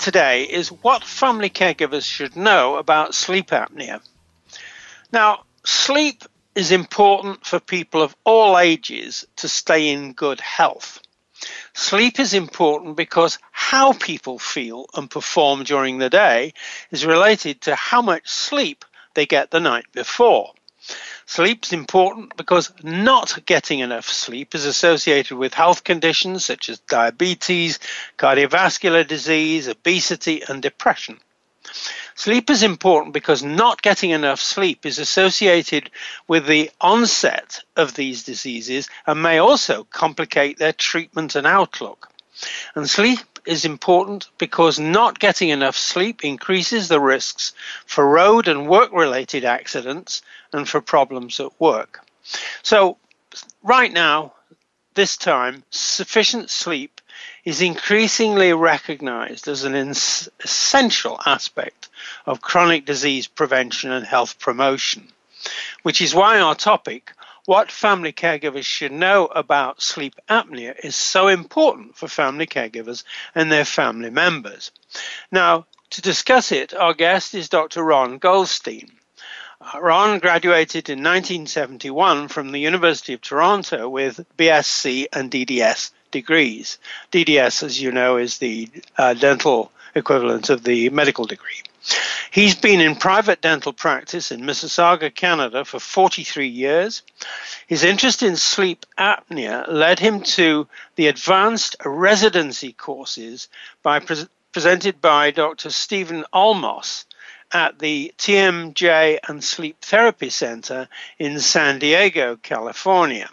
today is what family caregivers should know about sleep apnea. Now, sleep is important for people of all ages to stay in good health. Sleep is important because how people feel and perform during the day is related to how much sleep they get the night before. Sleep is important because not getting enough sleep is associated with health conditions such as diabetes, cardiovascular disease, obesity, and depression. Sleep is important because not getting enough sleep is associated with the onset of these diseases and may also complicate their treatment and outlook. And sleep is important because not getting enough sleep increases the risks for road and work related accidents and for problems at work. So, right now, this time, sufficient sleep is increasingly recognized as an essential aspect of chronic disease prevention and health promotion, which is why our topic, what family caregivers should know about sleep apnea, is so important for family caregivers and their family members. Now, to discuss it, our guest is Dr. Ron Goldstein. Ron graduated in 1971 from the University of Toronto with BSc and DDS degrees. DDS, as you know, is the uh, dental equivalent of the medical degree. He's been in private dental practice in Mississauga, Canada for 43 years. His interest in sleep apnea led him to the advanced residency courses by, pre- presented by Dr. Steven Olmos at the TMJ and Sleep Therapy Center in San Diego, California.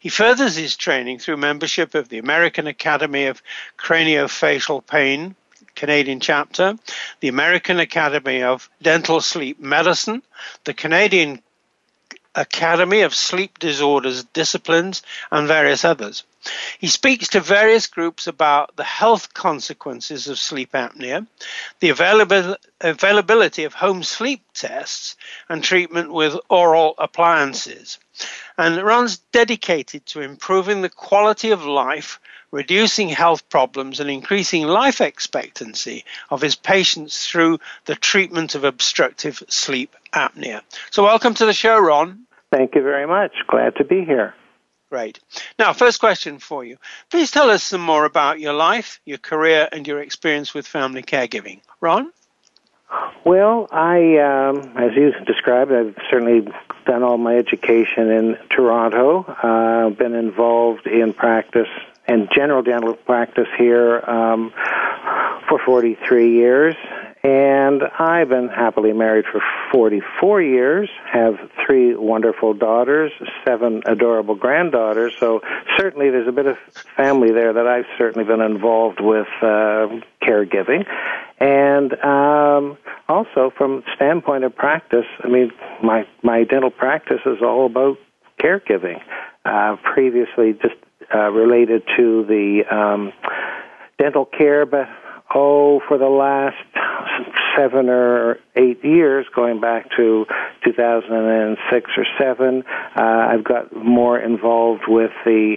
He furthers his training through membership of the American Academy of Craniofacial Pain, Canadian chapter, the American Academy of Dental Sleep Medicine, the Canadian Academy of Sleep Disorders Disciplines, and various others. He speaks to various groups about the health consequences of sleep apnea, the availability of home sleep tests, and treatment with oral appliances. And Ron's dedicated to improving the quality of life, reducing health problems, and increasing life expectancy of his patients through the treatment of obstructive sleep apnea. So, welcome to the show, Ron. Thank you very much. Glad to be here. Great. Now, first question for you. Please tell us some more about your life, your career, and your experience with family caregiving. Ron? Well, I, um, as you described, I've certainly done all my education in Toronto. Uh, been involved in practice and general dental practice here um, for 43 years, and I've been happily married for 44 years, have three wonderful daughters, seven adorable granddaughters. So certainly there's a bit of family there that I've certainly been involved with uh, caregiving. And um, also from standpoint of practice, I mean, my, my dental practice is all about caregiving. Uh, previously just uh, related to the um, dental care, but oh, for the last seven or eight years, going back to 2006 or seven, uh, I've got more involved with the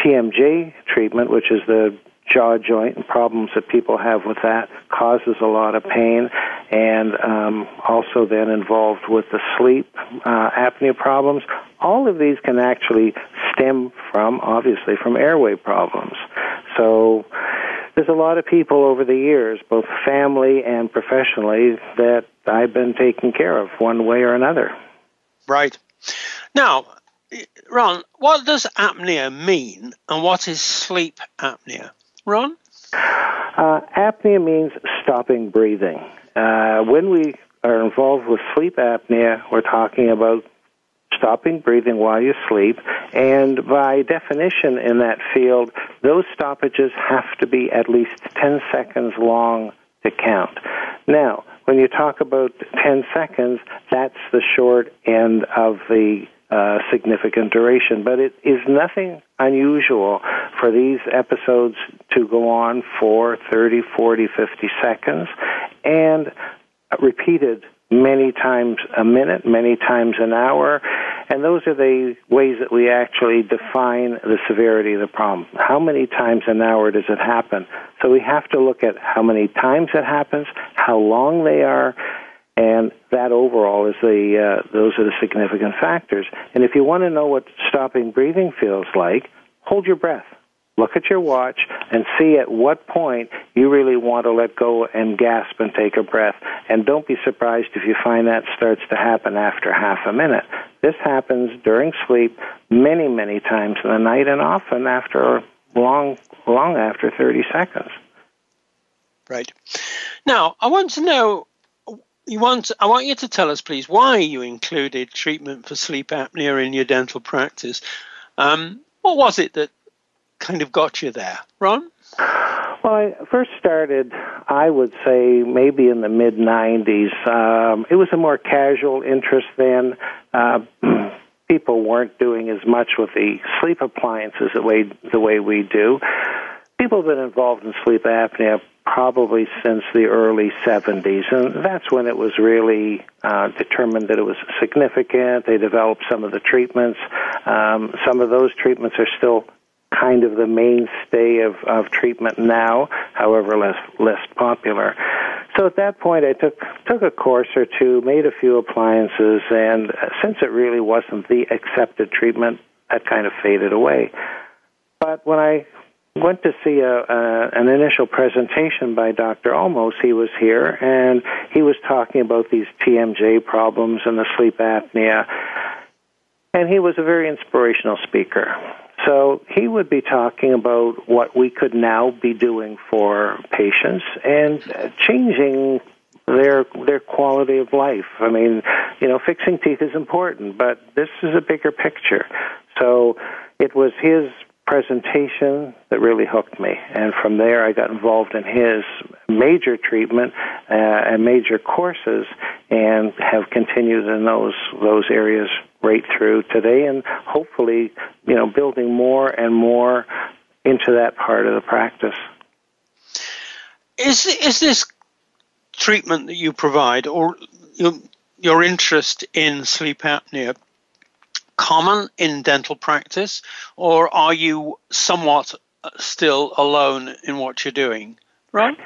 TMJ treatment, which is the jaw joint and problems that people have with that causes a lot of pain and um, also then involved with the sleep uh, apnea problems. All of these can actually stem from obviously from airway problems. So there's a lot of people over the years both family and professionally that I've been taking care of one way or another. Right. Now Ron, what does apnea mean and what is sleep apnea? Ron? Uh, apnea means stopping breathing. Uh, when we are involved with sleep apnea, we're talking about stopping breathing while you sleep, and by definition in that field, those stoppages have to be at least 10 seconds long to count. Now, when you talk about 10 seconds, that's the short end of the uh, significant duration. But it is nothing unusual for these episodes to go on for 30, 40, 50 seconds and repeated many times a minute, many times an hour. And those are the ways that we actually define the severity of the problem. How many times an hour does it happen? So we have to look at how many times it happens, how long they are, and that overall is the uh, those are the significant factors. And if you want to know what stopping breathing feels like, hold your breath. Look at your watch and see at what point you really want to let go and gasp and take a breath. And don't be surprised if you find that starts to happen after half a minute. This happens during sleep many, many times in the night and often after long, long after 30 seconds. Right. Now, I want to know you want I want you to tell us, please, why you included treatment for sleep apnea in your dental practice. Um, what was it that kind of got you there, Ron? Well, I first started, I would say, maybe in the mid 90s. Um, it was a more casual interest then. Uh, people weren't doing as much with the sleep appliances the way the way we do. People have been involved in sleep apnea probably since the early 70s, and that's when it was really uh, determined that it was significant. They developed some of the treatments. Um, some of those treatments are still kind of the mainstay of, of treatment now, however less less popular. So at that point, I took took a course or two, made a few appliances, and since it really wasn't the accepted treatment, that kind of faded away. But when I went to see a, an initial presentation by Dr. Olmos. He was here, and he was talking about these TMJ problems and the sleep apnea. And he was a very inspirational speaker. So he would be talking about what we could now be doing for patients and changing their their quality of life. I mean, you know, fixing teeth is important, but this is a bigger picture. So it was his presentation that really hooked me. And from there, I got involved in his major treatment uh, and major courses, and have continued in those those areas right through today, and hopefully, you know, building more and more into that part of the practice. Is is this treatment that you provide, or your, your interest in sleep apnea, common in dental practice, or are you somewhat uh, still alone in what you're doing? Right?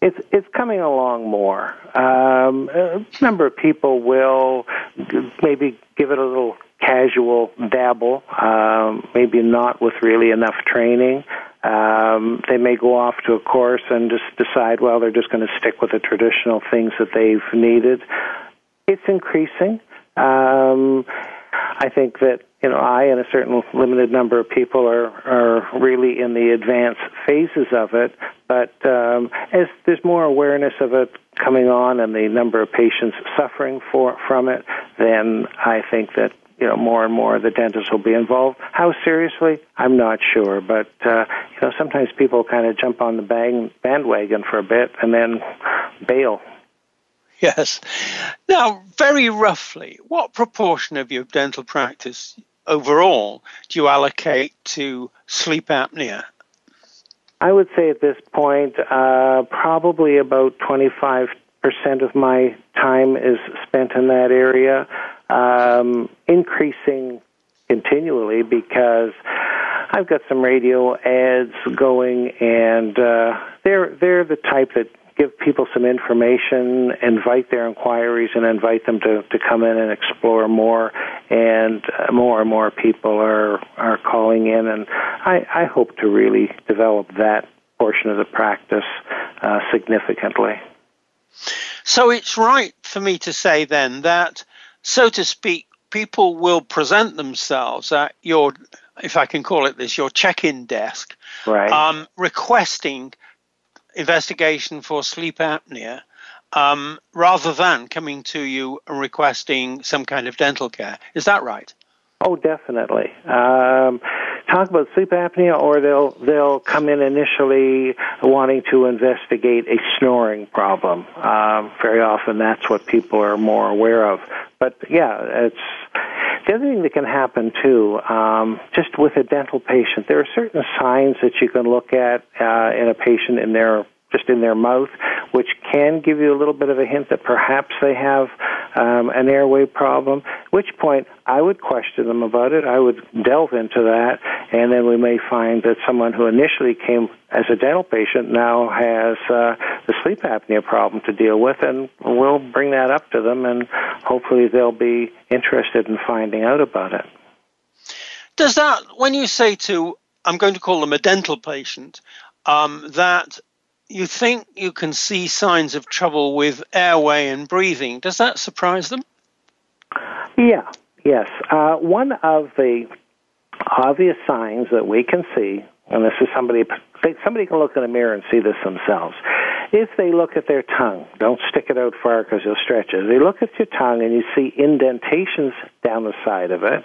It's it's coming along more. Um, a number of people will maybe give it a little casual dabble, um, maybe not with really enough training. Um, they may go off to a course and just decide, well, they're just going to stick with the traditional things that they've needed. It's increasing. Um, I think that you know I and a certain limited number of people are are really in the advanced phases of it. But um, as there's more awareness of it coming on and the number of patients suffering for from it, then I think that you know more and more of the dentists will be involved. How seriously, I'm not sure, but uh, you know sometimes people kind of jump on the bang, bandwagon for a bit and then bail. Yes. Now, very roughly, what proportion of your dental practice overall do you allocate to sleep apnea? I would say at this point, uh, probably about 25% of my time is spent in that area, um, increasing continually because I've got some radio ads going, and uh, they're they're the type that give people some information, invite their inquiries, and invite them to, to come in and explore more. And uh, more and more people are are calling in, and I, I hope to really develop that portion of the practice uh, significantly. So it's right for me to say then that, so to speak, people will present themselves at your, if I can call it this, your check-in desk, right. um, requesting investigation for sleep apnea. Um, rather than coming to you and requesting some kind of dental care. Is that right? Oh, definitely. Um, talk about sleep apnea, or they'll they'll come in initially wanting to investigate a snoring problem. Um, very often, that's what people are more aware of. But yeah, it's the other thing that can happen too. Um, just with a dental patient, there are certain signs that you can look at uh, in a patient in their just in their mouth, which can give you a little bit of a hint that perhaps they have um, an airway problem. At which point, I would question them about it. I would delve into that, and then we may find that someone who initially came as a dental patient now has uh, the sleep apnea problem to deal with, and we'll bring that up to them, and hopefully they'll be interested in finding out about it. Does that, when you say to, I'm going to call them a dental patient, um, that you think you can see signs of trouble with airway and breathing. Does that surprise them? Yeah, yes. Uh, one of the obvious signs that we can see, and this is somebody somebody can look in a mirror and see this themselves. If they look at their tongue, don't stick it out far because you'll stretch it. They look at your tongue and you see indentations down the side of it.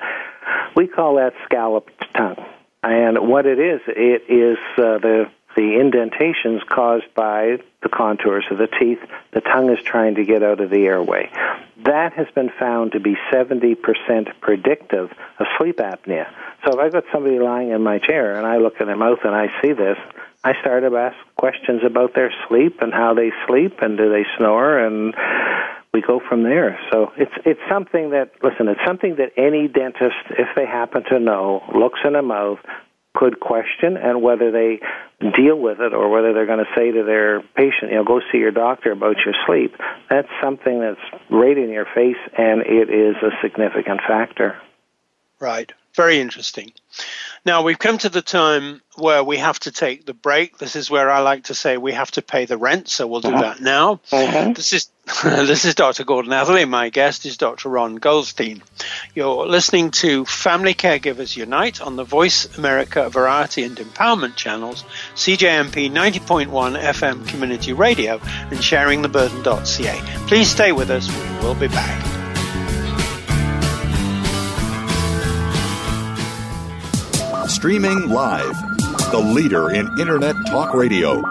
We call that scalloped tongue. And what it is, it is uh, the the indentations caused by the contours of the teeth. The tongue is trying to get out of the airway. That has been found to be 70% predictive of sleep apnea. So if I've got somebody lying in my chair and I look in their mouth and I see this, I start to ask questions about their sleep and how they sleep and do they snore and we go from there. So it's it's something that listen, it's something that any dentist, if they happen to know, looks in a mouth, could question and whether they deal with it or whether they're going to say to their patient, you know, go see your doctor about your sleep. That's something that's right in your face and it is a significant factor. Right. Very interesting. Now we've come to the time where we have to take the break. This is where I like to say we have to pay the rent, so we'll do uh-huh. that now. Uh-huh. This is this is Dr. Gordon Atherley. My guest is Dr. Ron Goldstein. You're listening to Family Caregivers Unite on the Voice America Variety and Empowerment channels, CJMP 90.1 FM Community Radio, and sharingtheburden.ca. Please stay with us. We will be back. Streaming live. The leader in Internet talk radio.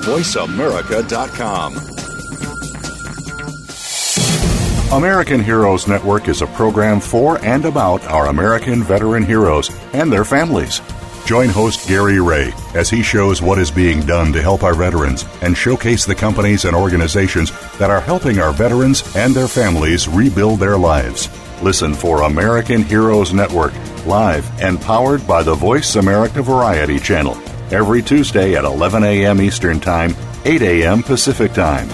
VoiceAmerica.com. American Heroes Network is a program for and about our American veteran heroes and their families. Join host Gary Ray as he shows what is being done to help our veterans and showcase the companies and organizations that are helping our veterans and their families rebuild their lives. Listen for American Heroes Network live and powered by the Voice America Variety Channel every Tuesday at 11 a.m. Eastern Time, 8 a.m. Pacific Time.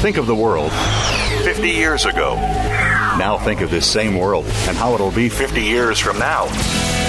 Think of the world 50 years ago. Now think of this same world and how it'll be 50 years from now.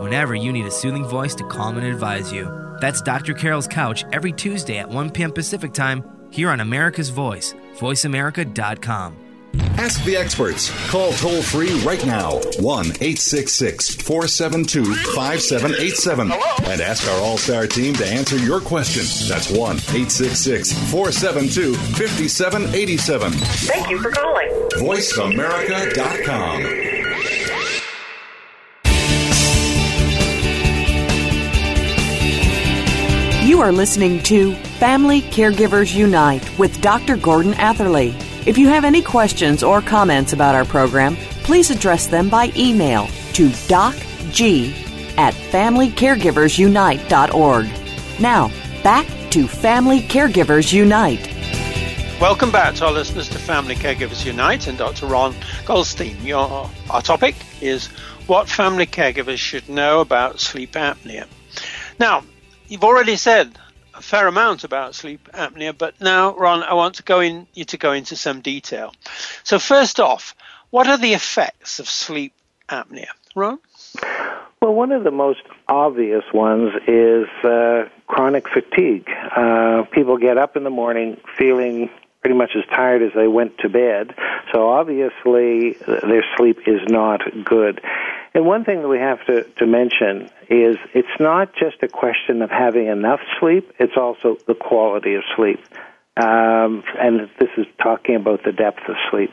whenever you need a soothing voice to calm and advise you. That's Dr. Carole's Couch every Tuesday at 1 p.m. Pacific Time here on America's Voice, voiceamerica.com. Ask the experts. Call toll free right now 1 866 472 5787 and ask our All Star team to answer your question. That's 1 866 472 5787. Thank you for calling. VoiceAmerica.com. You are listening to Family Caregivers Unite with Dr. Gordon Atherley. If you have any questions or comments about our program, please address them by email to docg at familycaregiversunite.org. Now, back to Family Caregivers Unite. Welcome back to our listeners to Family Caregivers Unite and Dr. Ron Goldstein. Your, our topic is what family caregivers should know about sleep apnea. Now, you've already said a fair amount about sleep apnea, but now, Ron, I want to go in you to go into some detail. So, first off, what are the effects of sleep apnea, Ron? Well, one of the most obvious ones is uh, chronic fatigue. Uh, people get up in the morning feeling pretty much as tired as they went to bed. So obviously, their sleep is not good. And one thing that we have to, to mention is it's not just a question of having enough sleep, it's also the quality of sleep. Um, and this is talking about the depth of sleep.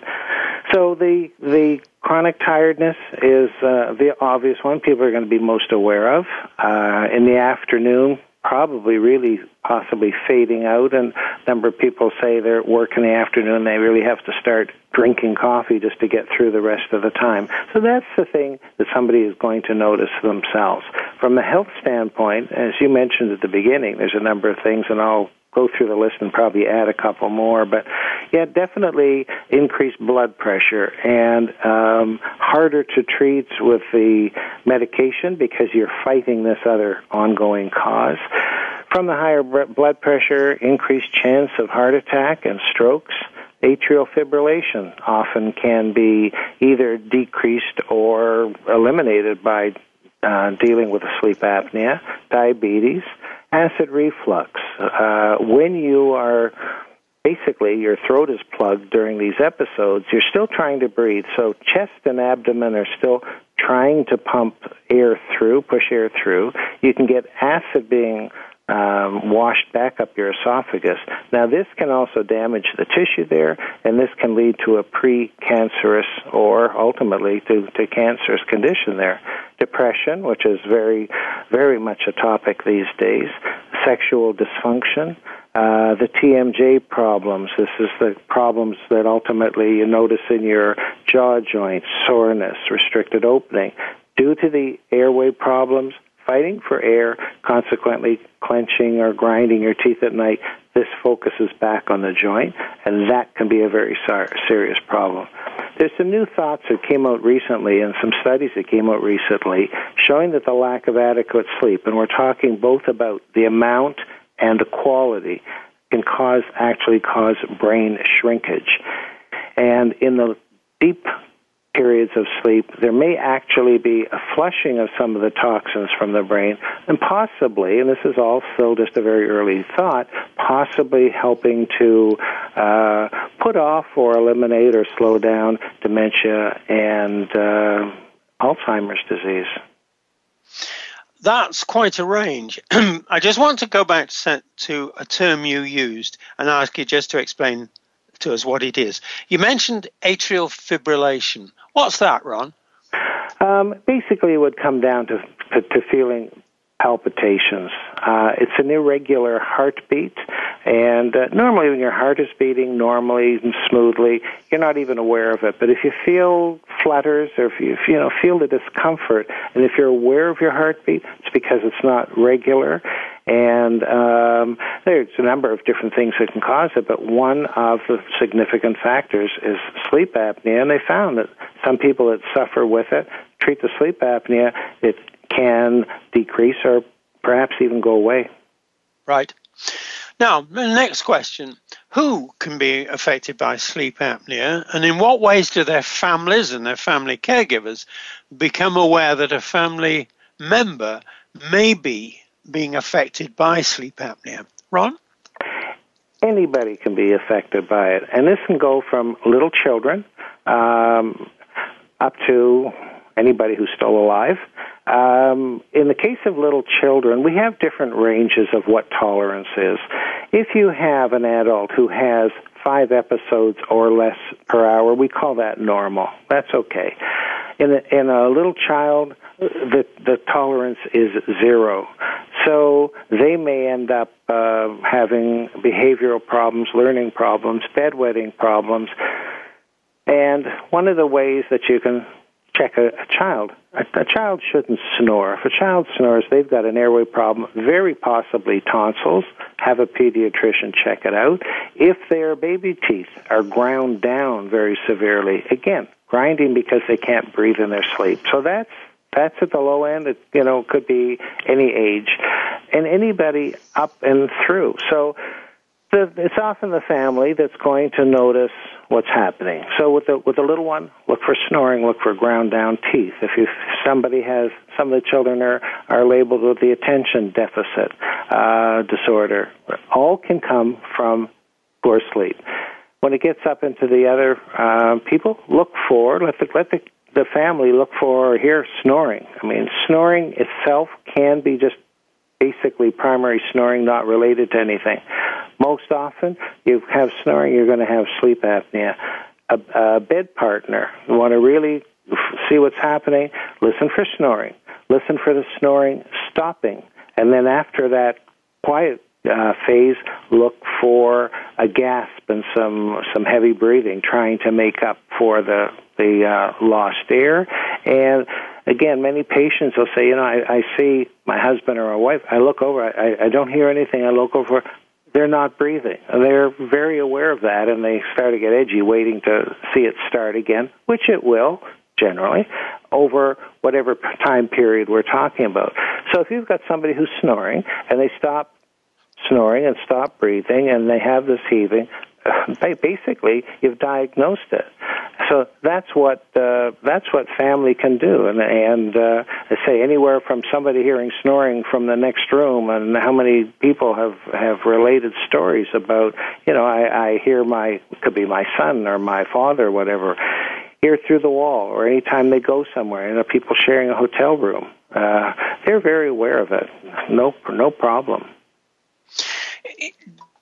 So the the chronic tiredness is uh, the obvious one people are going to be most aware of. Uh, in the afternoon, probably really possibly fading out and a number of people say they're at work in the afternoon they really have to start drinking coffee just to get through the rest of the time. So that's the thing that somebody is going to notice themselves. From the health standpoint as you mentioned at the beginning there's a number of things and I'll go through the list and probably add a couple more. But yeah, definitely increased blood pressure and um, harder to treat with the medication because you're fighting this other ongoing cause. From the higher blood pressure, increased chance of heart attack and strokes. Atrial fibrillation often can be either decreased or eliminated by uh, dealing with sleep apnea, diabetes, acid reflux. Uh, when you are basically your throat is plugged during these episodes, you're still trying to breathe. So chest and abdomen are still trying to pump air through, push air through. You can get acid being um, washed back up your esophagus. Now, this can also damage the tissue there, and this can lead to a precancerous or ultimately to, to cancerous condition there. Depression, which is very, very much a topic these days, sexual dysfunction, uh, the TMJ problems. This is the problems that ultimately you notice in your jaw joints, soreness, restricted opening. Due to the airway problems, fighting for air, consequently clenching or grinding your teeth at night, this focuses back on the joint, and that can be a very serious problem. There's some new thoughts that came out recently and some studies that came out recently showing that the lack of adequate sleep, and we're talking both about the amount and the quality, can cause actually cause brain shrinkage. And in the deep periods of sleep, there may actually be a flushing of some of the toxins from the brain, and possibly, and this is all still just a very early thought, possibly helping to uh, put off or eliminate or slow down dementia and uh, Alzheimer's disease. That's quite a range. I just want to go back to a term you used and ask you just to explain to us what it is. You mentioned atrial fibrillation. What's that, Ron? Um, basically, it would come down to, to, to feeling palpitations. Uh, it's an irregular heartbeat, and uh, normally when your heart is beating normally and smoothly, you're not even aware of it. But if you feel flutters or if you, you know feel the discomfort, and if you're aware of your heartbeat, it's because it's not regular. And um, there's a number of different things that can cause it, but one of the significant factors is sleep apnea. And they found that some people that suffer with it treat the sleep apnea, it can decrease or perhaps even go away. Right. Now, the next question Who can be affected by sleep apnea, and in what ways do their families and their family caregivers become aware that a family member may be being affected by sleep apnea? Ron? Anybody can be affected by it. And this can go from little children um, up to anybody who's still alive. Um, in the case of little children, we have different ranges of what tolerance is. If you have an adult who has five episodes or less per hour, we call that normal. That's okay. In a, in a little child, the the tolerance is zero. So they may end up uh, having behavioral problems, learning problems, bedwetting problems. And one of the ways that you can check a, a child. A, a child shouldn't snore. If a child snores, they've got an airway problem, very possibly tonsils. Have a pediatrician check it out. If their baby teeth are ground down very severely, again, grinding because they can't breathe in their sleep. So that's that's at the low end. It you know could be any age, and anybody up and through. So the, it's often the family that's going to notice what's happening. So with the with the little one, look for snoring, look for ground down teeth. If you somebody has some of the children are are labeled with the attention deficit uh, disorder, all can come from poor sleep. When it gets up into the other uh, people, look for let the let the the family look for or hear snoring. I mean, snoring itself can be just basically primary snoring not related to anything. Most often, you have snoring, you're going to have sleep apnea. A, a bed partner, you want to really see what's happening, listen for snoring. Listen for the snoring stopping. And then after that quiet uh, phase, look for a gasp and some some heavy breathing, trying to make up for the the uh, lost air. And again, many patients will say, you know, I, I see my husband or my wife. I look over, I, I don't hear anything. I look over, they're not breathing. They're very aware of that, and they start to get edgy, waiting to see it start again, which it will generally over whatever time period we're talking about. So if you've got somebody who's snoring and they stop snoring and stop breathing and they have this heaving, basically you've diagnosed it. So that's what uh, that's what family can do, and and uh, say anywhere from somebody hearing snoring from the next room, and how many people have have related stories about you know I, I hear my could be my son or my father or whatever hear through the wall, or anytime they go somewhere, you know people sharing a hotel room, uh, they're very aware of it. No no problem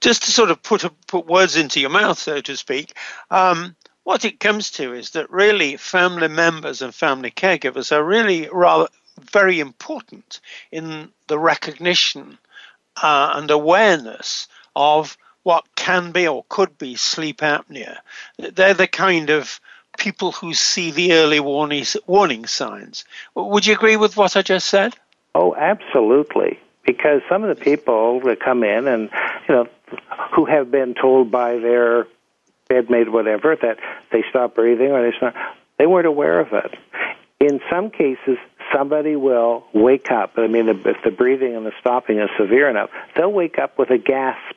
just to sort of put a, put words into your mouth, so to speak, um, what it comes to is that really family members and family caregivers are really rather very important in the recognition uh, and awareness of what can be or could be sleep apnea. They're the kind of people who see the early warning, warning signs. Would you agree with what I just said? Oh, absolutely. Because some of the people that come in and, you know, who have been told by their bedmate, whatever, that they stop breathing or they stop, they weren't aware of it. In some cases, somebody will wake up. I mean, if the breathing and the stopping is severe enough, they'll wake up with a gasp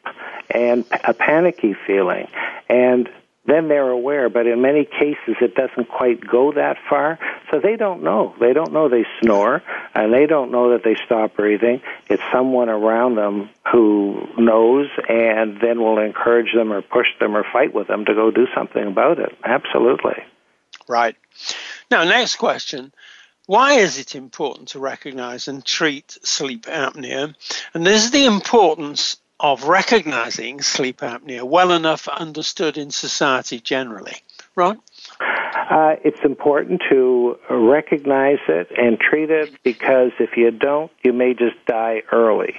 and a panicky feeling. And then they're aware. But in many cases, it doesn't quite go that far. So they don't know. They don't know they snore, and they don't know that they stop breathing. It's someone around them who knows and then will encourage them or push them or fight with them to go do something about it. Absolutely. Right. Now, next question. Why is it important to recognize and treat sleep apnea? And is the importance of recognizing sleep apnea well enough understood in society generally. Ron? Uh, it's important to recognize it and treat it because if you don't, you may just die early.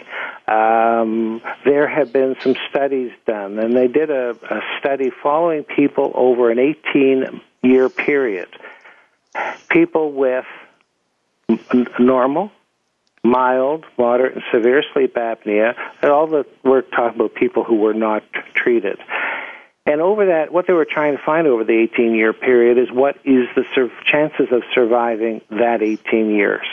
Um, there have been some studies done, and they did a, a study following people over an 18 year period. People with normal mild, moderate, and severe sleep apnea, and all the we're talking about people who were not treated. And over that, what they were trying to find over the 18 year period is what is the sur- chances of surviving that 18 years.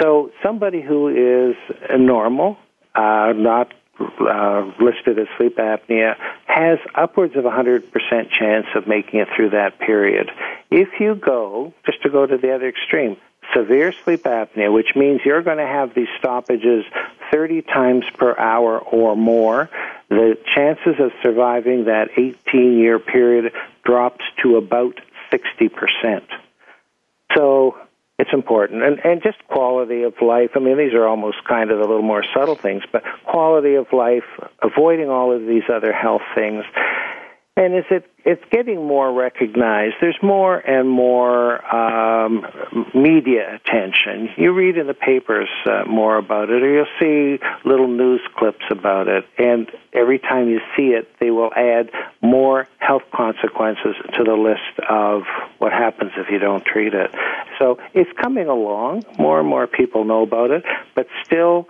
So somebody who is normal, uh, not uh, listed as sleep apnea, has upwards of 100% chance of making it through that period. If you go, just to go to the other extreme, severe sleep apnea, which means you're going to have these stoppages 30 times per hour or more, the chances of surviving that 18 year period drops to about 60%. So it's important. And, and just quality of life. I mean, these are almost kind of a little more subtle things, but quality of life, avoiding all of these other health things. And is it it's getting more recognized. There's more and more um, media attention. You read in the papers uh, more about it, or you'll see little news clips about it. And every time you see it, they will add more health consequences to the list of what happens if you don't treat it. So it's coming along. More and more people know about it, but still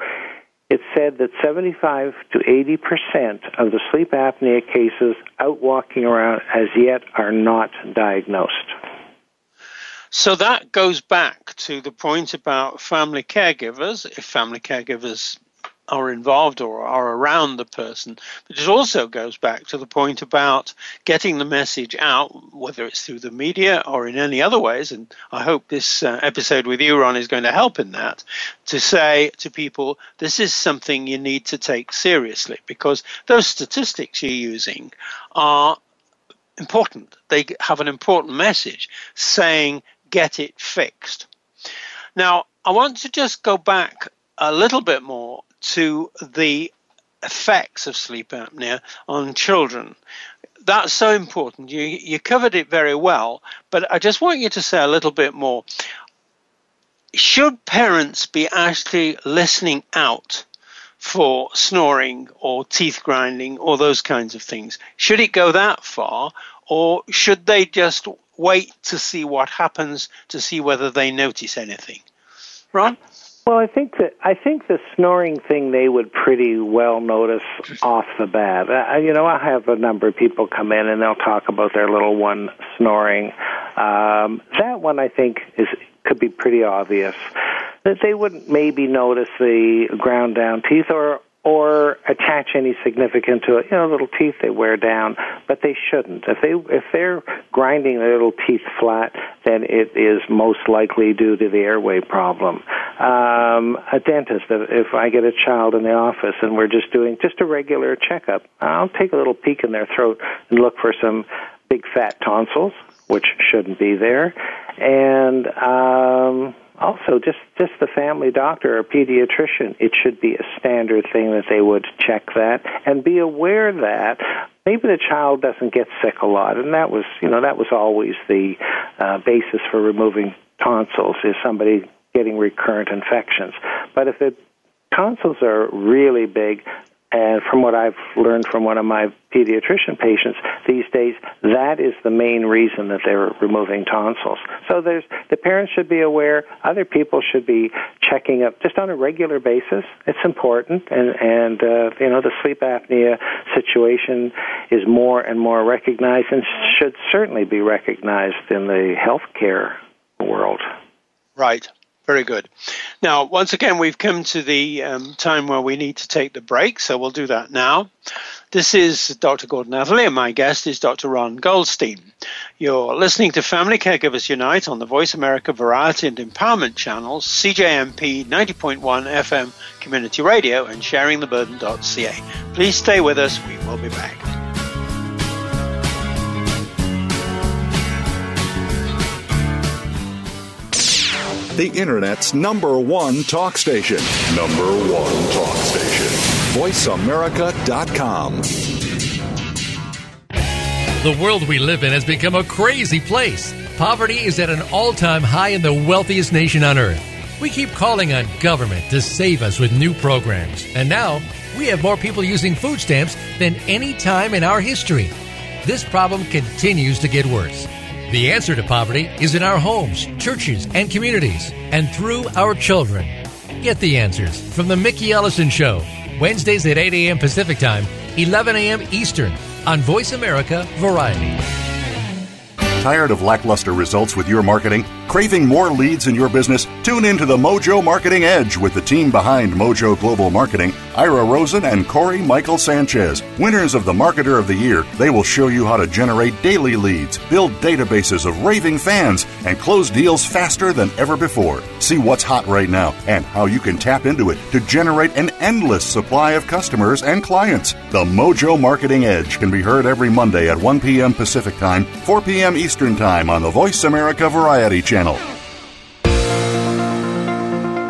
it said that 75 to 80 percent of the sleep apnea cases out walking around as yet are not diagnosed. So that goes back to the point about family caregivers. If family caregivers are involved or are around the person. But it also goes back to the point about getting the message out, whether it's through the media or in any other ways. And I hope this uh, episode with you, Ron, is going to help in that to say to people, this is something you need to take seriously because those statistics you're using are important. They have an important message saying, get it fixed. Now, I want to just go back a little bit more to the effects of sleep apnea on children. That's so important. You, you covered it very well, but I just want you to say a little bit more. Should parents be actually listening out for snoring or teeth grinding or those kinds of things? Should it go that far, or should they just wait to see what happens to see whether they notice anything? Ron? Well, I think that I think the snoring thing they would pretty well notice off the bat. Uh, you know, I have a number of people come in and they'll talk about their little one snoring. Um, that one I think is could be pretty obvious. That they wouldn't maybe notice the ground down teeth or or attach any significance to it. You know, little teeth they wear down, but they shouldn't. If they if they're grinding their little teeth flat, then it is most likely due to the airway problem. Um, a dentist, if I get a child in the office and we're just doing just a regular checkup, I'll take a little peek in their throat and look for some big fat tonsils, which shouldn't be there, and um, also just just the family doctor or pediatrician it should be a standard thing that they would check that and be aware that maybe the child doesn't get sick a lot. And that was you know that was always the uh, basis for removing tonsils is somebody getting recurrent infections. But if the tonsils are really big and from what I've learned from one of my pediatrician patients these days, that is the main reason that they're removing tonsils. So there's the parents should be aware. Other people should be checking up just on a regular basis. It's important, and and uh, you know the sleep apnea situation is more and more recognized, and should certainly be recognized in the healthcare world. Right. Very good. Now, once again, we've come to the um, time where we need to take the break, so we'll do that now. This is Dr. Gordon Atherley, and my guest is Dr. Ron Goldstein. You're listening to Family Caregivers Unite on the Voice America Variety and Empowerment channels, CJMP 90.1 FM Community Radio, and SharingTheBurden.ca. Please stay with us. We will be back. The Internet's number one talk station. Number one talk station. VoiceAmerica.com. The world we live in has become a crazy place. Poverty is at an all time high in the wealthiest nation on earth. We keep calling on government to save us with new programs. And now, we have more people using food stamps than any time in our history. This problem continues to get worse. The answer to poverty is in our homes, churches, and communities, and through our children. Get the answers from The Mickey Ellison Show, Wednesdays at 8 a.m. Pacific Time, 11 a.m. Eastern, on Voice America Variety. Tired of lackluster results with your marketing? Craving more leads in your business? Tune in to the Mojo Marketing Edge with the team behind Mojo Global Marketing Ira Rosen and Corey Michael Sanchez. Winners of the Marketer of the Year, they will show you how to generate daily leads, build databases of raving fans, and close deals faster than ever before. See what's hot right now and how you can tap into it to generate an endless supply of customers and clients. The Mojo Marketing Edge can be heard every Monday at 1 p.m. Pacific Time, 4 p.m. Eastern Time on the Voice America Variety Channel.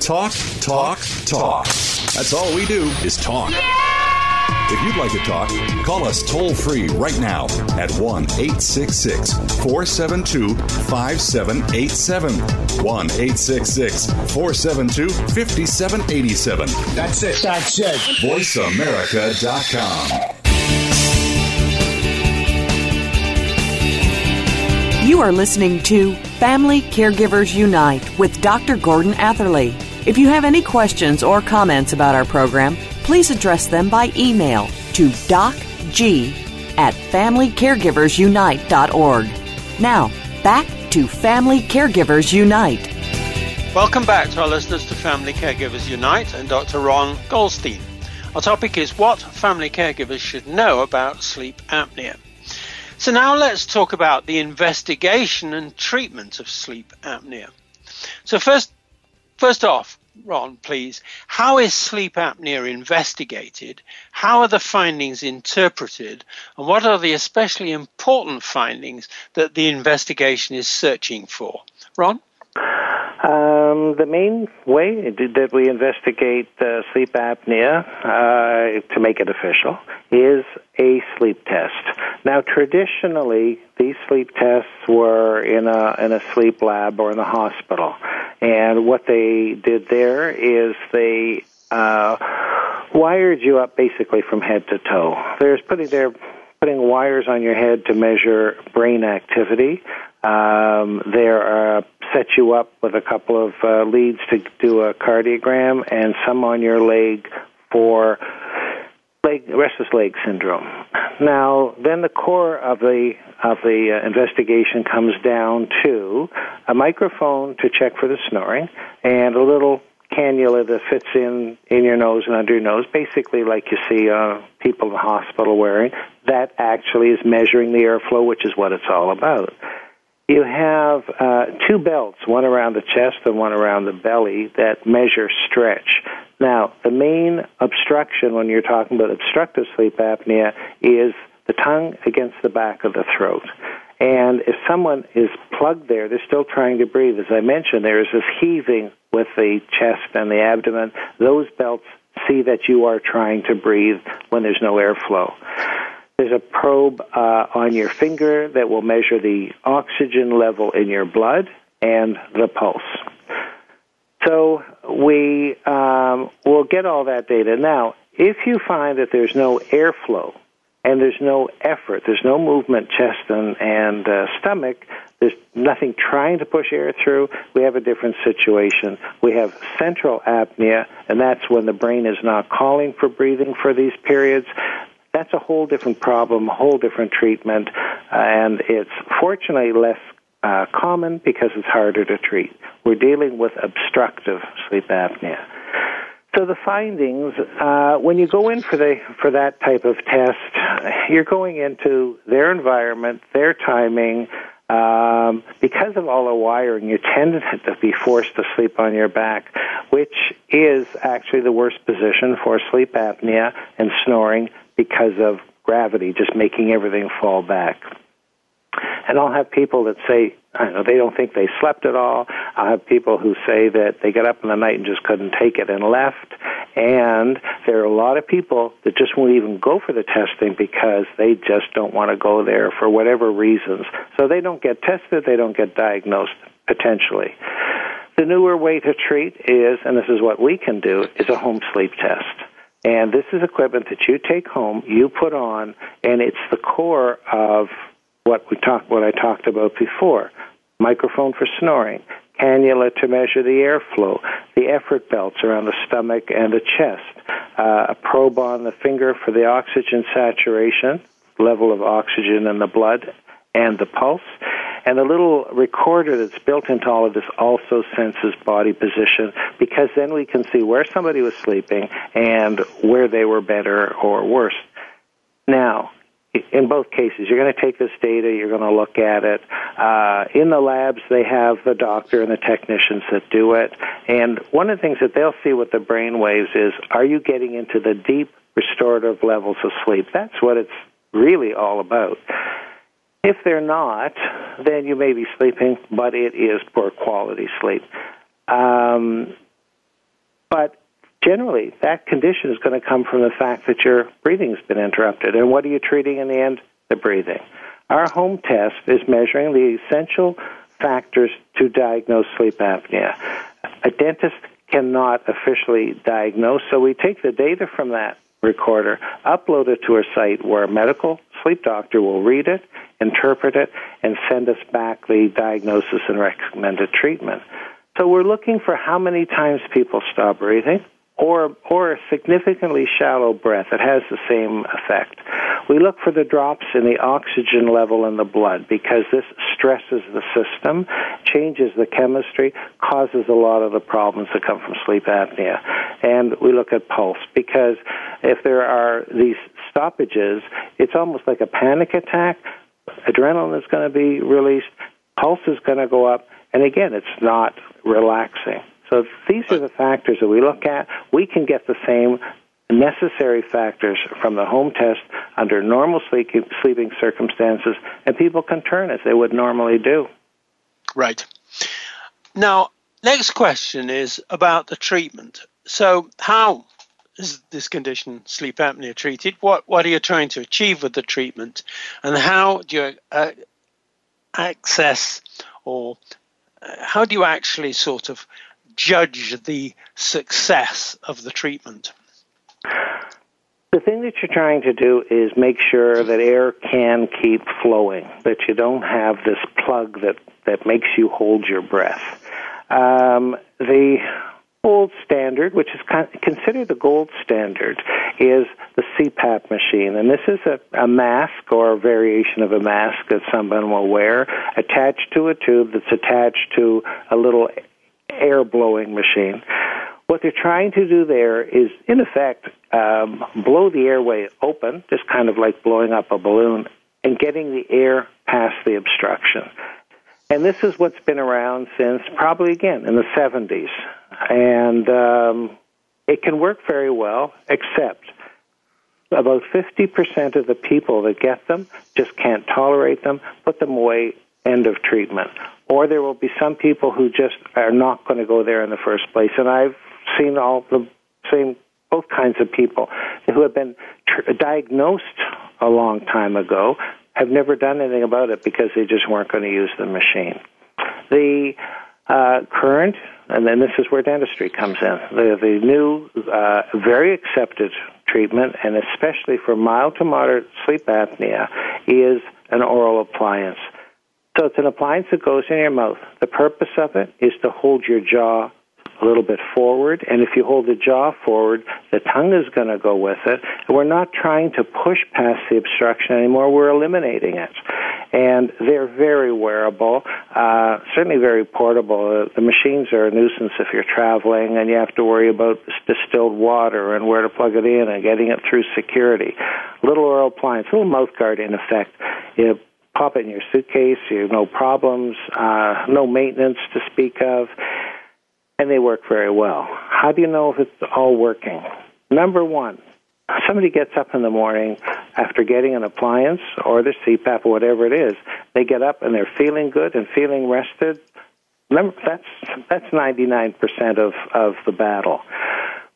Talk, talk, talk. That's all we do is talk. If you'd like to talk, call us toll free right now at 1 866 472 5787. 1 866 472 5787. That's it. That's it. VoiceAmerica.com. You are listening to Family Caregivers Unite with Dr. Gordon Atherley. If you have any questions or comments about our program, please address them by email to docg at familycaregiversunite.org. Now, back to Family Caregivers Unite. Welcome back to our listeners to Family Caregivers Unite and Dr. Ron Goldstein. Our topic is what family caregivers should know about sleep apnea. So now let's talk about the investigation and treatment of sleep apnea. So first First off, Ron, please, how is sleep apnea investigated? How are the findings interpreted? And what are the especially important findings that the investigation is searching for? Ron? Um, the main way that we investigate uh, sleep apnea uh, to make it official is a sleep test. Now, traditionally, these sleep tests were in a in a sleep lab or in the hospital, and what they did there is they uh, wired you up basically from head to toe. There's putting their putting wires on your head to measure brain activity. Um, there uh, set you up with a couple of uh, leads to do a cardiogram, and some on your leg for leg, restless leg syndrome. Now, then the core of the of the uh, investigation comes down to a microphone to check for the snoring and a little cannula that fits in in your nose and under your nose, basically like you see uh, people in the hospital wearing. That actually is measuring the airflow, which is what it's all about. You have uh, two belts, one around the chest and one around the belly, that measure stretch. Now, the main obstruction when you're talking about obstructive sleep apnea is the tongue against the back of the throat. And if someone is plugged there, they're still trying to breathe. As I mentioned, there is this heaving with the chest and the abdomen. Those belts see that you are trying to breathe when there's no airflow. There's a probe uh, on your finger that will measure the oxygen level in your blood and the pulse. So we um, will get all that data. Now, if you find that there's no airflow and there's no effort, there's no movement, chest and, and uh, stomach, there's nothing trying to push air through, we have a different situation. We have central apnea, and that's when the brain is not calling for breathing for these periods. That's a whole different problem, a whole different treatment, and it's fortunately less uh, common because it's harder to treat. We're dealing with obstructive sleep apnea. So the findings, uh, when you go in for the for that type of test, you're going into their environment, their timing. Um, because of all the wiring, you tend to be forced to sleep on your back, which is actually the worst position for sleep apnea and snoring because of gravity, just making everything fall back. And I'll have people that say, I don't know, they don't think they slept at all. I'll have people who say that they got up in the night and just couldn't take it and left. And there are a lot of people that just won't even go for the testing because they just don't want to go there for whatever reasons. So they don't get tested, they don't get diagnosed potentially. The newer way to treat is, and this is what we can do, is a home sleep test. And this is equipment that you take home, you put on, and it's the core of what we talked, what I talked about before. Microphone for snoring, cannula to measure the airflow, the effort belts around the stomach and the chest, uh, a probe on the finger for the oxygen saturation, level of oxygen in the blood, and the pulse. And the little recorder that's built into all of this also senses body position because then we can see where somebody was sleeping and where they were better or worse. Now, in both cases, you're going to take this data, you're going to look at it. Uh, in the labs, they have the doctor and the technicians that do it. And one of the things that they'll see with the brain waves is are you getting into the deep restorative levels of sleep? That's what it's really all about. If they're not, then you may be sleeping, but it is poor quality sleep. Um, but generally, that condition is going to come from the fact that your breathing's been interrupted. And what are you treating in the end? The breathing. Our home test is measuring the essential factors to diagnose sleep apnea. A dentist cannot officially diagnose, so we take the data from that recorder, upload it to a site where a medical sleep doctor will read it, interpret it, and send us back the diagnosis and recommended treatment. So we're looking for how many times people stop breathing or or a significantly shallow breath. It has the same effect. We look for the drops in the oxygen level in the blood because this stresses the system, changes the chemistry, causes a lot of the problems that come from sleep apnea. And we look at pulse because if there are these stoppages, it's almost like a panic attack. Adrenaline is going to be released, pulse is going to go up, and again, it's not relaxing. So these are the factors that we look at. We can get the same necessary factors from the home test under normal sleeping circumstances, and people can turn as they would normally do. Right. Now, next question is about the treatment. So, how is this condition, sleep apnea, treated? What What are you trying to achieve with the treatment, and how do you uh, access or uh, how do you actually sort of judge the success of the treatment? The thing that you're trying to do is make sure that air can keep flowing, that you don't have this plug that, that makes you hold your breath. Um, the gold standard, which is considered the gold standard, is the CPAP machine. And this is a, a mask or a variation of a mask that someone will wear attached to a tube that's attached to a little air blowing machine. What they're trying to do there is, in effect, um, blow the airway open, just kind of like blowing up a balloon, and getting the air past the obstruction. And this is what's been around since probably again in the 70s. And um, it can work very well, except about 50% of the people that get them just can't tolerate them, put them away, end of treatment or there will be some people who just are not going to go there in the first place. And I've seen all the same, both kinds of people who have been tr- diagnosed a long time ago have never done anything about it because they just weren't going to use the machine. The uh, current, and then this is where dentistry comes in. The, the new, uh, very accepted treatment, and especially for mild to moderate sleep apnea, is an oral appliance. So it's an appliance that goes in your mouth. The purpose of it is to hold your jaw a little bit forward, and if you hold the jaw forward, the tongue is going to go with it. And we're not trying to push past the obstruction anymore, we're eliminating it. And they're very wearable, uh, certainly very portable. Uh, the machines are a nuisance if you're traveling and you have to worry about distilled water and where to plug it in and getting it through security. Little oral appliance, little mouth guard in effect. You pop it in your suitcase. You have no problems, uh, no maintenance to speak of, and they work very well. How do you know if it's all working? Number one, somebody gets up in the morning after getting an appliance or their CPAP or whatever it is. They get up and they're feeling good and feeling rested. Remember, that's that's 99% of of the battle.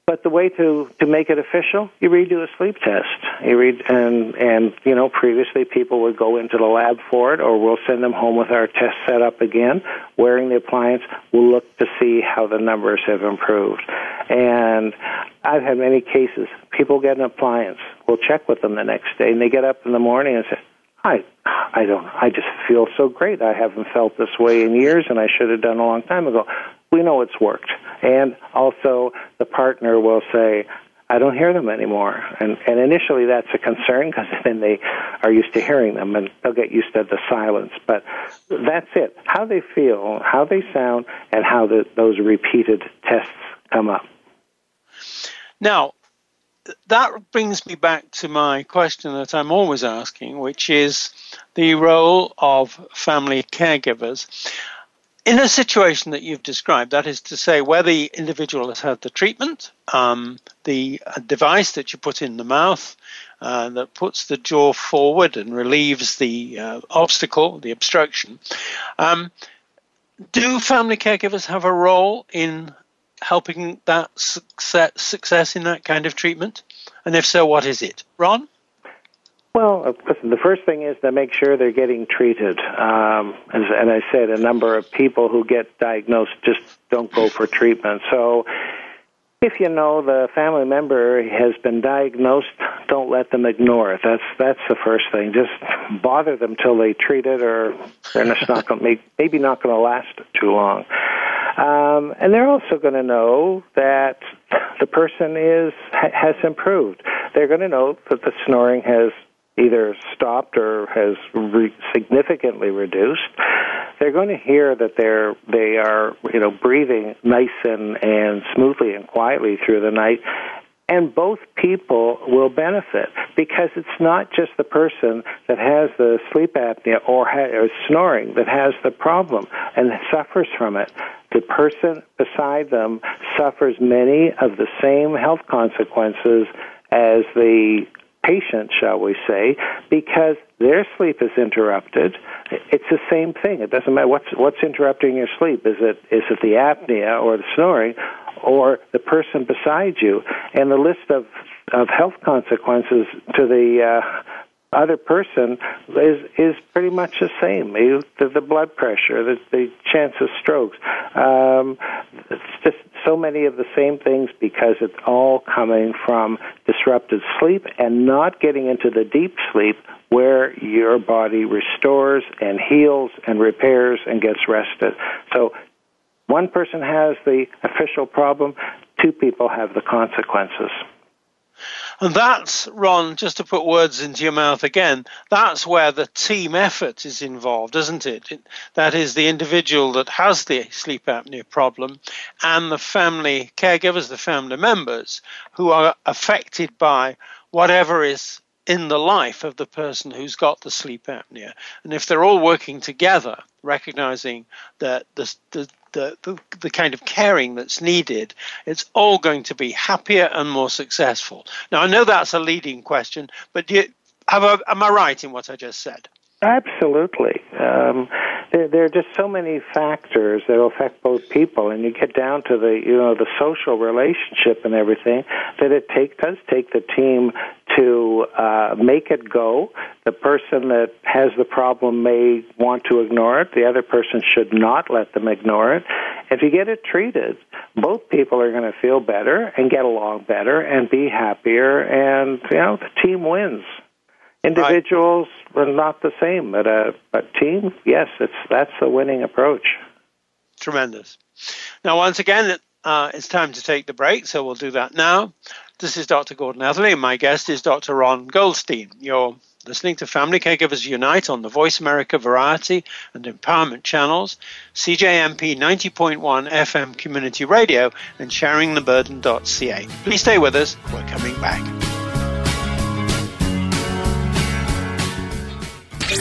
But the way to, to make it official, you redo a sleep test. You read and and you know previously people would go into the lab for it, or we'll send them home with our test set up again, wearing the appliance. We'll look to see how the numbers have improved, and I've had many cases. People get an appliance. We'll check with them the next day, and they get up in the morning and say, "I, I don't. I just feel so great. I haven't felt this way in years, and I should have done a long time ago." We know it's worked, and also the partner will say, I don't hear them anymore. And, and initially that's a concern because then they are used to hearing them and they'll get used to the silence. But that's it. How they feel, how they sound, and how the, those repeated tests come up. Now, that brings me back to my question that I'm always asking, which is the role of family caregivers in a situation that you've described, that is to say, where the individual has had the treatment, um, the uh, device that you put in the mouth uh, that puts the jaw forward and relieves the uh, obstacle, the obstruction, um, do family caregivers have a role in helping that success, success in that kind of treatment? And if so, what is it? Ron? Well, listen, the first thing is to make sure they're getting treated. Um, as, and I said, a number of people who get diagnosed just don't go for treatment. So if you know the family member has been diagnosed, don't let them ignore it. That's that's the first thing. Just bother them till they treat it, or they're just not going maybe not going to last too long. Um, and they're also going to know that the person is has improved. They're going to know that the snoring has either stopped or has re- significantly reduced, they're going to hear that they're they are you know breathing nice and and smoothly and quietly through the night. And both people will benefit because it's not just the person that has the sleep apnea or, ha- or snoring that has the problem and suffers from it. The person beside them suffers many of the same health consequences as the patient, shall we say, because their sleep is interrupted. It's the same thing. It doesn't matter what's what's interrupting your sleep. Is it is it the apnea or the snoring, or the person beside you? And the list of of health consequences to the uh, other person is is pretty much the same. The, the blood pressure, the, the chance of strokes. Um, it's just so many of the same things because it's all coming from disrupted sleep and not getting into the deep sleep where your body restores and heals and repairs and gets rested. So one person has the official problem, two people have the consequences. And that's, Ron, just to put words into your mouth again, that's where the team effort is involved, isn't it? it? That is the individual that has the sleep apnea problem and the family caregivers, the family members who are affected by whatever is in the life of the person who's got the sleep apnea. And if they're all working together, recognizing that the, the, the, the, the kind of caring that's needed, it's all going to be happier and more successful. Now, I know that's a leading question, but you, I, am I right in what I just said? Absolutely. Um, there, there, are just so many factors that affect both people, and you get down to the you know the social relationship and everything that it take does take the team to uh, make it go. The person that has the problem may want to ignore it. The other person should not let them ignore it. If you get it treated, both people are going to feel better and get along better and be happier, and you know the team wins. Individuals right. are not the same, but a, but team, yes, it's that's the winning approach. Tremendous. Now, once again, uh, it's time to take the break, so we'll do that now. This is Dr. Gordon Atherley, and my guest is Dr. Ron Goldstein. You're listening to Family Caregivers Unite on the Voice America Variety and Empowerment channels, CJMP 90.1 FM Community Radio, and sharingtheburden.ca. Please stay with us. We're coming back.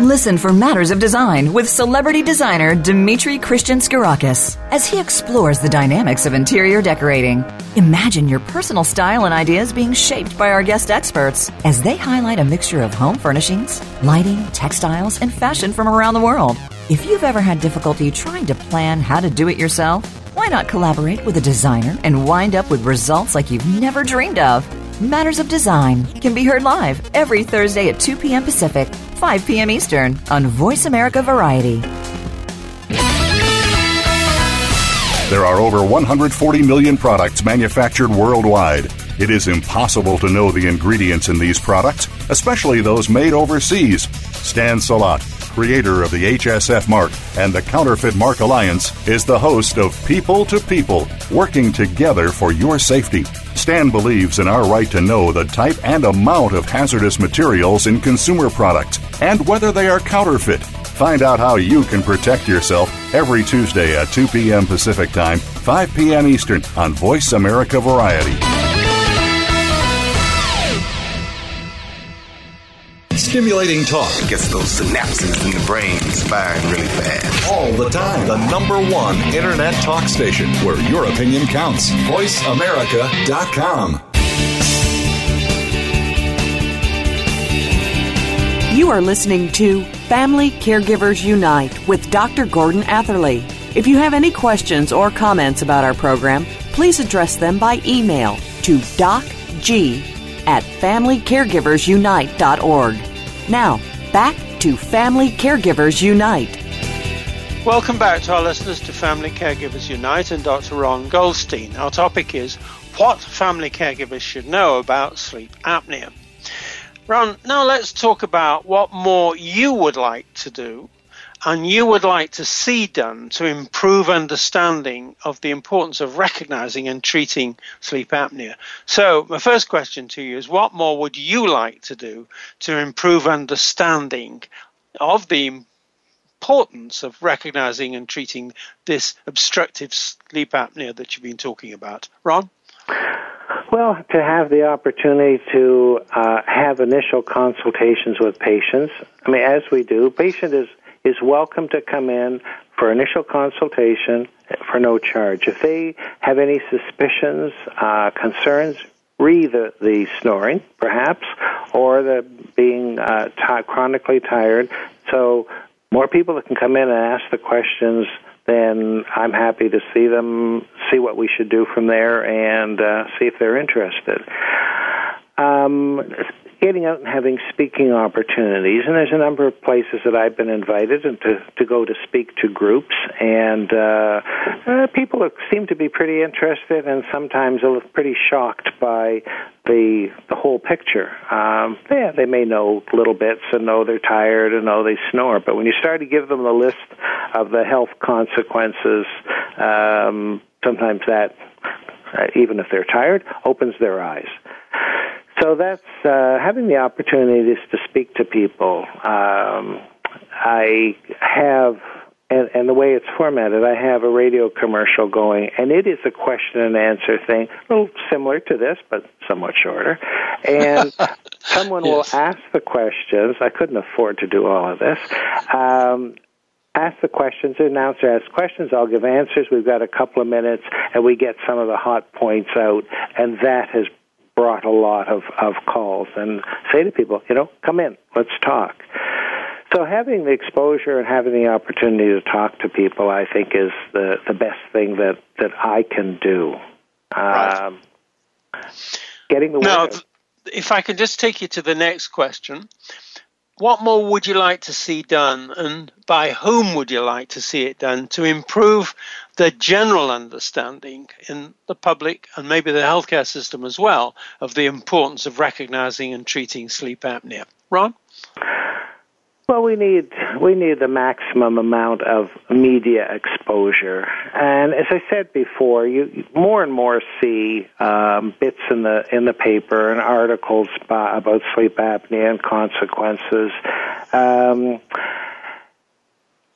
Listen for Matters of Design with celebrity designer Dimitri Christian Skirakis as he explores the dynamics of interior decorating. Imagine your personal style and ideas being shaped by our guest experts as they highlight a mixture of home furnishings, lighting, textiles, and fashion from around the world. If you've ever had difficulty trying to plan how to do it yourself, Why not collaborate with a designer and wind up with results like you've never dreamed of? Matters of Design can be heard live every Thursday at 2 p.m. Pacific, 5 p.m. Eastern on Voice America Variety. There are over 140 million products manufactured worldwide. It is impossible to know the ingredients in these products, especially those made overseas. Stan Salat, creator of the HSF mark and the Counterfeit Mark Alliance, is the host of People to People, working together for your safety. Stan believes in our right to know the type and amount of hazardous materials in consumer products and whether they are counterfeit. Find out how you can protect yourself every Tuesday at 2 p.m. Pacific Time, 5 p.m. Eastern on Voice America Variety. Stimulating talk. Gets those synapses in the brain firing really fast. All the time. The number one internet talk station where your opinion counts. VoiceAmerica.com. You are listening to Family Caregivers Unite with Dr. Gordon Atherley. If you have any questions or comments about our program, please address them by email to docg at familycaregiversunite.org. Now, back to Family Caregivers Unite. Welcome back to our listeners to Family Caregivers Unite and Dr. Ron Goldstein. Our topic is what family caregivers should know about sleep apnea. Ron, now let's talk about what more you would like to do and you would like to see done to improve understanding of the importance of recognizing and treating sleep apnea. So, my first question to you is what more would you like to do to improve understanding of the importance of recognizing and treating this obstructive sleep apnea that you've been talking about? Ron? Well, to have the opportunity to uh, have initial consultations with patients. I mean, as we do, patient is is welcome to come in for initial consultation for no charge. If they have any suspicions, uh, concerns, re the, the snoring, perhaps, or the being uh, t- chronically tired. So, more people that can come in and ask the questions, then I'm happy to see them, see what we should do from there, and uh, see if they're interested. Um, getting out and having speaking opportunities. And there's a number of places that I've been invited and to, to go to speak to groups. And uh, uh, people seem to be pretty interested and sometimes pretty shocked by the the whole picture. Um, yeah, they may know little bits and know they're tired and know they snore, but when you start to give them the list of the health consequences, um, sometimes that, uh, even if they're tired, opens their eyes. So that's uh, having the opportunity to speak to people. Um, I have, and, and the way it's formatted, I have a radio commercial going, and it is a question and answer thing, a little similar to this, but somewhat shorter. And someone yes. will ask the questions. I couldn't afford to do all of this. Um, ask the questions, the announcer asks questions, I'll give answers. We've got a couple of minutes, and we get some of the hot points out, and that has brought a lot of, of calls and say to people, you know, come in, let's talk. So having the exposure and having the opportunity to talk to people, I think, is the, the best thing that, that I can do. Right. Um, getting the now, if I can just take you to the next question, what more would you like to see done, and by whom would you like to see it done to improve the general understanding in the public and maybe the healthcare system as well of the importance of recognizing and treating sleep apnea? Ron? Well, we need we need the maximum amount of media exposure, and as I said before, you more and more see um, bits in the in the paper and articles by, about sleep apnea and consequences. Um,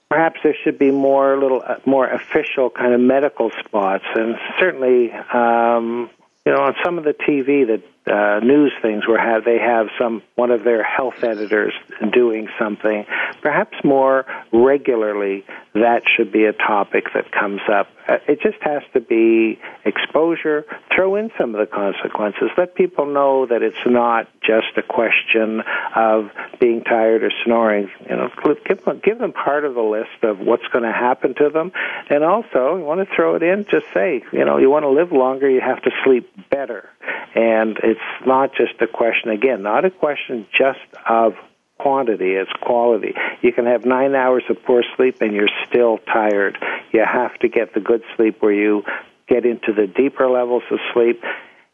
perhaps there should be more little uh, more official kind of medical spots, and certainly, um, you know, on some of the TV that uh, news things where have they have some one of their health editors doing something. Perhaps more regularly, that should be a topic that comes up. Uh, it just has to be exposure. Throw in some of the consequences. Let people know that it's not just a question of being tired or snoring. You know, give them, give them part of the list of what's going to happen to them, and also you want to throw it in. Just say, you know, you want to live longer, you have to sleep better, and it's not just a question. Again, not a question just of quantity, it's quality. You can have nine hours of poor sleep and you're still tired. You have to get the good sleep where you get into the deeper levels of sleep.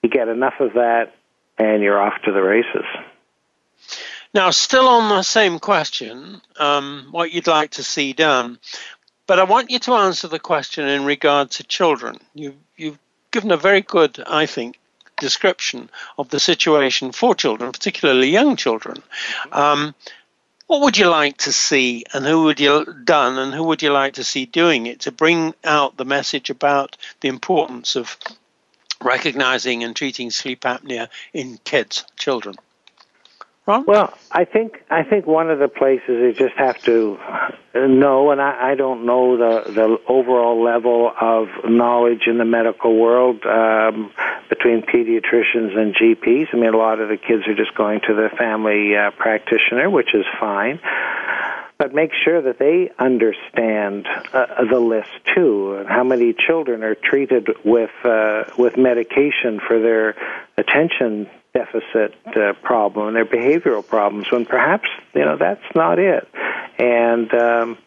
You get enough of that and you're off to the races. Now, still on the same question, um, what you'd like to see done, but I want you to answer the question in regard to children. You, you've given a very good, I think, description of the situation for children, particularly young children. Um, what would you like to see, and who would you done, and who would you like to see doing it to bring out the message about the importance of recognizing and treating sleep apnea in kids, children? Ron? Well, I think I think one of the places you just have to know, and I, I don't know the the overall level of knowledge in the medical world um, between pediatricians and GPs. I mean, a lot of the kids are just going to the family uh, practitioner, which is fine. But make sure that they understand uh, the list too. How many children are treated with uh, with medication for their attention deficit uh, problem and their behavioral problems when perhaps you know that's not it and um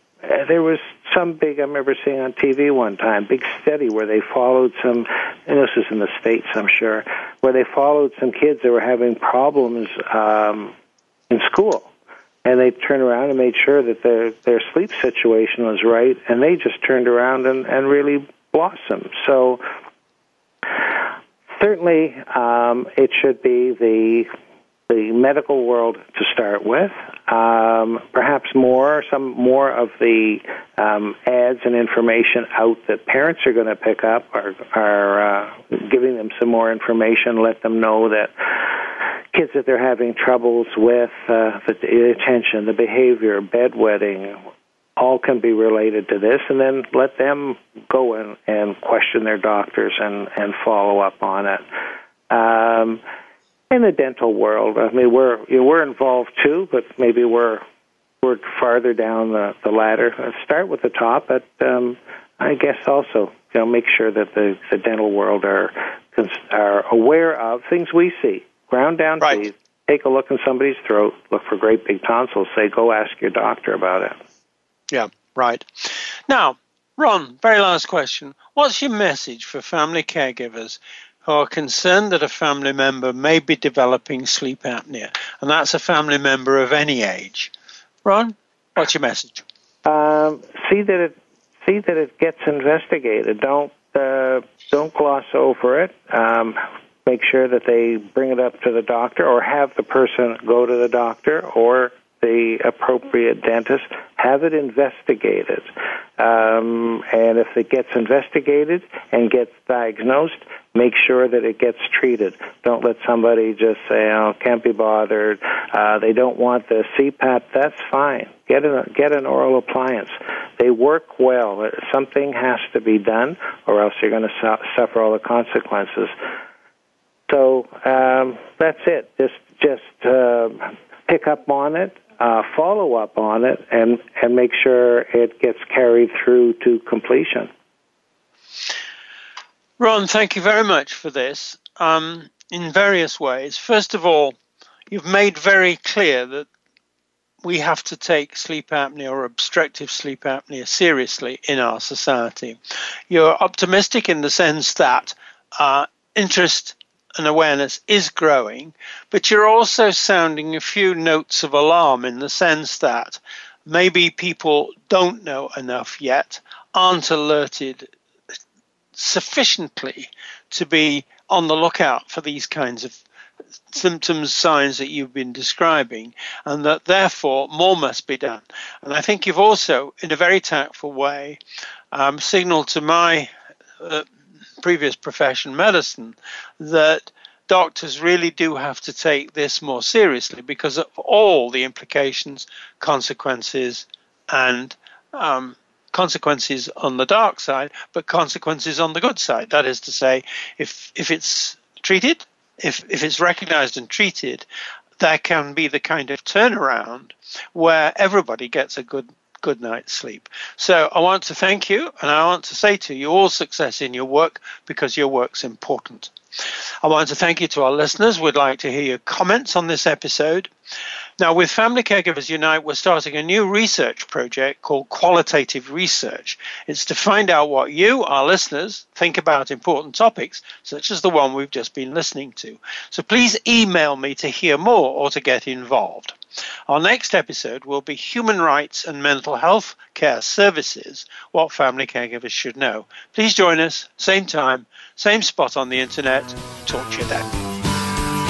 there was some big I remember seeing on TV one time, big study where they followed some and this is in the States I'm sure, where they followed some kids that were having problems um in school. And they turned around and made sure that their their sleep situation was right and they just turned around and, and really blossomed. So certainly um, it should be the the medical world to start with. Um, perhaps more some more of the um, ads and information out that parents are going to pick up are are uh, giving them some more information. Let them know that kids that they're having troubles with uh, the attention, the behavior, bedwetting, all can be related to this, and then let them go and, and question their doctors and, and follow up on it. Um, in the dental world, I mean, we're you know, we're involved too, but maybe we're we're farther down the, the ladder. Let's start with the top, but um, I guess also you know make sure that the, the dental world are are aware of things we see. Ground down right. teeth. Take a look in somebody's throat. Look for great big tonsils. Say, go ask your doctor about it. Yeah, right. Now, Ron, very last question. What's your message for family caregivers who are concerned that a family member may be developing sleep apnea? And that's a family member of any age. Ron, what's your message? Um, see that it see that it gets investigated. Don't uh, don't gloss over it. Um, make sure that they bring it up to the doctor or have the person go to the doctor or the appropriate dentist, have it investigated. Um, and if it gets investigated and gets diagnosed, make sure that it gets treated. Don't let somebody just say, "Oh, can't be bothered." Uh, they don't want the CPAP. That's fine. Get an get an oral appliance. They work well. Something has to be done, or else you're going to su- suffer all the consequences. So um, that's it. Just just uh, pick up on it uh, follow up on it and, and make sure it gets carried through to completion. Ron, thank you very much for this um, in various ways. First of all, you've made very clear that we have to take sleep apnea or obstructive sleep apnea seriously in our society. You're optimistic in the sense that uh, interest and awareness is growing, but you're also sounding a few notes of alarm in the sense that maybe people don't know enough yet, aren't alerted sufficiently to be on the lookout for these kinds of symptoms, signs that you've been describing, and that therefore more must be done. And I think you've also, in a very tactful way, um, signaled to my uh, previous profession, medicine, that doctors really do have to take this more seriously because of all the implications, consequences, and um, consequences on the dark side, but consequences on the good side. That is to say, if if it's treated, if if it's recognized and treated, there can be the kind of turnaround where everybody gets a good good night's sleep. So I want to thank you and I want to say to you all success in your work because your work's important. I want to thank you to our listeners. We'd like to hear your comments on this episode. Now, with Family Caregivers Unite, we're starting a new research project called Qualitative Research. It's to find out what you, our listeners, think about important topics, such as the one we've just been listening to. So please email me to hear more or to get involved. Our next episode will be Human Rights and Mental Health Care Services What Family Caregivers Should Know. Please join us, same time, same spot on the internet. Talk to you then.